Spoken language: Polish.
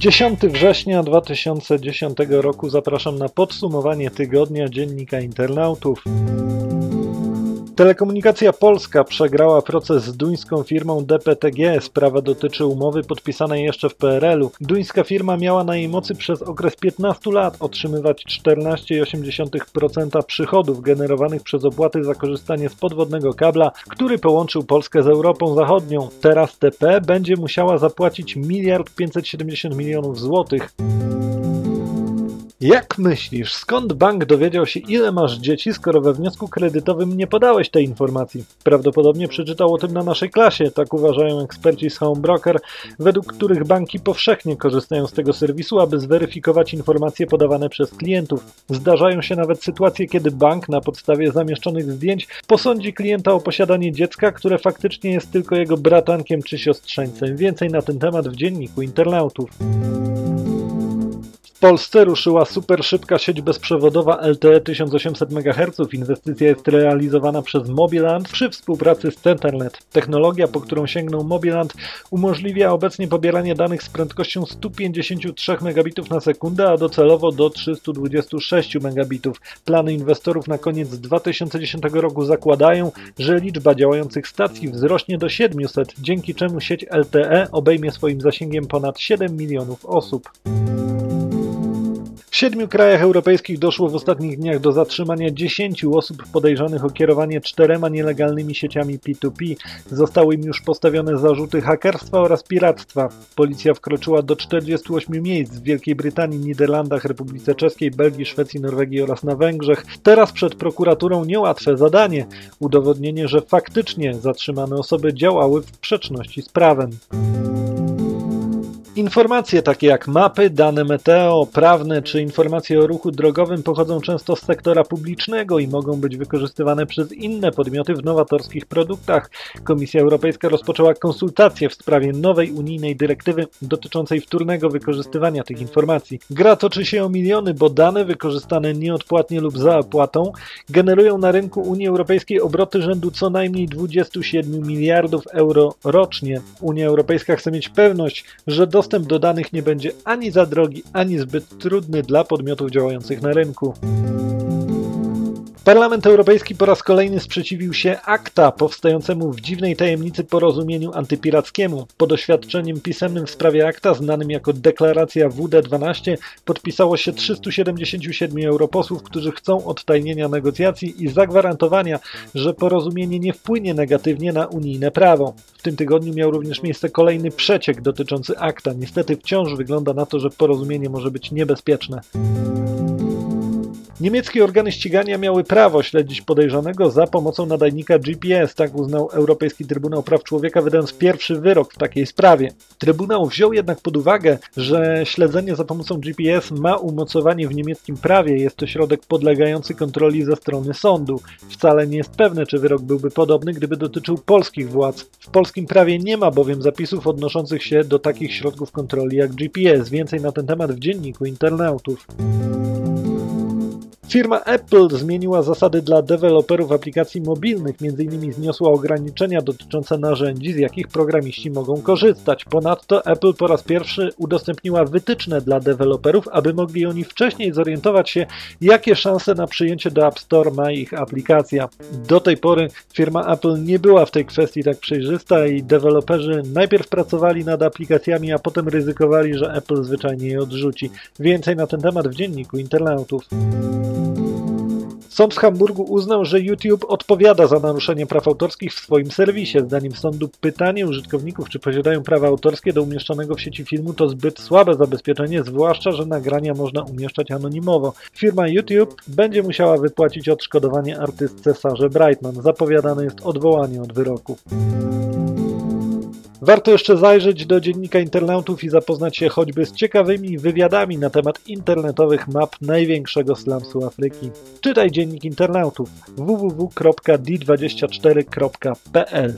10 września 2010 roku zapraszam na podsumowanie tygodnia Dziennika Internautów. Telekomunikacja Polska przegrała proces z duńską firmą DPTG. Sprawa dotyczy umowy podpisanej jeszcze w PRL-u. Duńska firma miała na jej mocy przez okres 15 lat otrzymywać 14,8% przychodów generowanych przez opłaty za korzystanie z podwodnego kabla, który połączył Polskę z Europą Zachodnią. Teraz TP będzie musiała zapłacić 1 570 milionów złotych. Jak myślisz, skąd bank dowiedział się, ile masz dzieci, skoro we wniosku kredytowym nie podałeś tej informacji? Prawdopodobnie przeczytał o tym na naszej klasie, tak uważają eksperci z Homebroker, według których banki powszechnie korzystają z tego serwisu, aby zweryfikować informacje podawane przez klientów. Zdarzają się nawet sytuacje, kiedy bank na podstawie zamieszczonych zdjęć posądzi klienta o posiadanie dziecka, które faktycznie jest tylko jego bratankiem czy siostrzeńcem. Więcej na ten temat w dzienniku internautów. Polsce ruszyła super szybka sieć bezprzewodowa LTE 1800 MHz. Inwestycja jest realizowana przez Mobiland przy współpracy z Centernet. Technologia, po którą sięgnął Mobiland, umożliwia obecnie pobieranie danych z prędkością 153 megabitów na sekundę, a docelowo do 326 megabitów. Plany inwestorów na koniec 2010 roku zakładają, że liczba działających stacji wzrośnie do 700, dzięki czemu sieć LTE obejmie swoim zasięgiem ponad 7 milionów osób. Siedmiu krajach europejskich doszło w ostatnich dniach do zatrzymania 10 osób podejrzanych o kierowanie czterema nielegalnymi sieciami P2P. Zostały im już postawione zarzuty hakerstwa oraz piractwa. Policja wkroczyła do 48 miejsc w Wielkiej Brytanii, Niderlandach, Republice Czeskiej, Belgii, Szwecji, Norwegii oraz na Węgrzech. Teraz przed prokuraturą niełatwe zadanie udowodnienie, że faktycznie zatrzymane osoby działały w sprzeczności z prawem. Informacje takie jak mapy, dane meteo, prawne czy informacje o ruchu drogowym pochodzą często z sektora publicznego i mogą być wykorzystywane przez inne podmioty w nowatorskich produktach. Komisja Europejska rozpoczęła konsultacje w sprawie nowej unijnej dyrektywy dotyczącej wtórnego wykorzystywania tych informacji. Gra toczy się o miliony, bo dane wykorzystane nieodpłatnie lub za opłatą generują na rynku Unii Europejskiej obroty rzędu co najmniej 27 miliardów euro rocznie. Unia Europejska chce mieć pewność, że dostęp dostęp do danych nie będzie ani za drogi, ani zbyt trudny dla podmiotów działających na rynku. Parlament Europejski po raz kolejny sprzeciwił się akta powstającemu w dziwnej tajemnicy porozumieniu antypirackiemu. Pod oświadczeniem pisemnym w sprawie akta, znanym jako deklaracja WD12, podpisało się 377 europosłów, którzy chcą odtajnienia negocjacji i zagwarantowania, że porozumienie nie wpłynie negatywnie na unijne prawo. W tym tygodniu miał również miejsce kolejny przeciek dotyczący akta. Niestety wciąż wygląda na to, że porozumienie może być niebezpieczne. Niemieckie organy ścigania miały prawo śledzić podejrzanego za pomocą nadajnika GPS, tak uznał Europejski Trybunał Praw Człowieka, wydając pierwszy wyrok w takiej sprawie. Trybunał wziął jednak pod uwagę, że śledzenie za pomocą GPS ma umocowanie w niemieckim prawie, jest to środek podlegający kontroli ze strony sądu. Wcale nie jest pewne, czy wyrok byłby podobny, gdyby dotyczył polskich władz. W polskim prawie nie ma bowiem zapisów odnoszących się do takich środków kontroli jak GPS. Więcej na ten temat w dzienniku internautów. Firma Apple zmieniła zasady dla deweloperów aplikacji mobilnych, m.in. zniosła ograniczenia dotyczące narzędzi, z jakich programiści mogą korzystać. Ponadto Apple po raz pierwszy udostępniła wytyczne dla deweloperów, aby mogli oni wcześniej zorientować się, jakie szanse na przyjęcie do App Store ma ich aplikacja. Do tej pory firma Apple nie była w tej kwestii tak przejrzysta i deweloperzy najpierw pracowali nad aplikacjami, a potem ryzykowali, że Apple zwyczajnie je odrzuci. Więcej na ten temat w dzienniku internautów. Sąd w Hamburgu uznał, że YouTube odpowiada za naruszenie praw autorskich w swoim serwisie. Zdaniem sądu pytanie użytkowników, czy posiadają prawa autorskie do umieszczonego w sieci filmu to zbyt słabe zabezpieczenie, zwłaszcza, że nagrania można umieszczać anonimowo. Firma YouTube będzie musiała wypłacić odszkodowanie artystce Sarze Brightman. Zapowiadane jest odwołanie od wyroku. Warto jeszcze zajrzeć do dziennika internautów i zapoznać się choćby z ciekawymi wywiadami na temat internetowych map największego slumsu Afryki. Czytaj dziennik internautów www.d24.pl